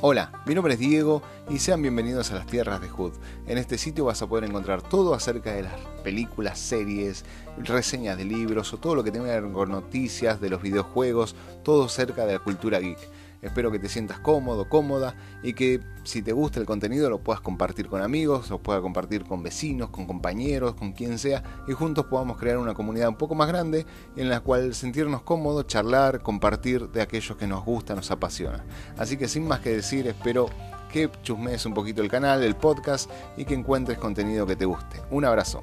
Hola, mi nombre es Diego y sean bienvenidos a las tierras de Hood. En este sitio vas a poder encontrar todo acerca de las películas, series, reseñas de libros o todo lo que tenga que ver con noticias de los videojuegos, todo acerca de la cultura geek. Espero que te sientas cómodo, cómoda y que si te gusta el contenido lo puedas compartir con amigos, lo puedas compartir con vecinos, con compañeros, con quien sea y juntos podamos crear una comunidad un poco más grande en la cual sentirnos cómodos, charlar, compartir de aquellos que nos gusta, nos apasiona. Así que sin más que decir, espero que chusmees un poquito el canal, el podcast y que encuentres contenido que te guste. Un abrazo.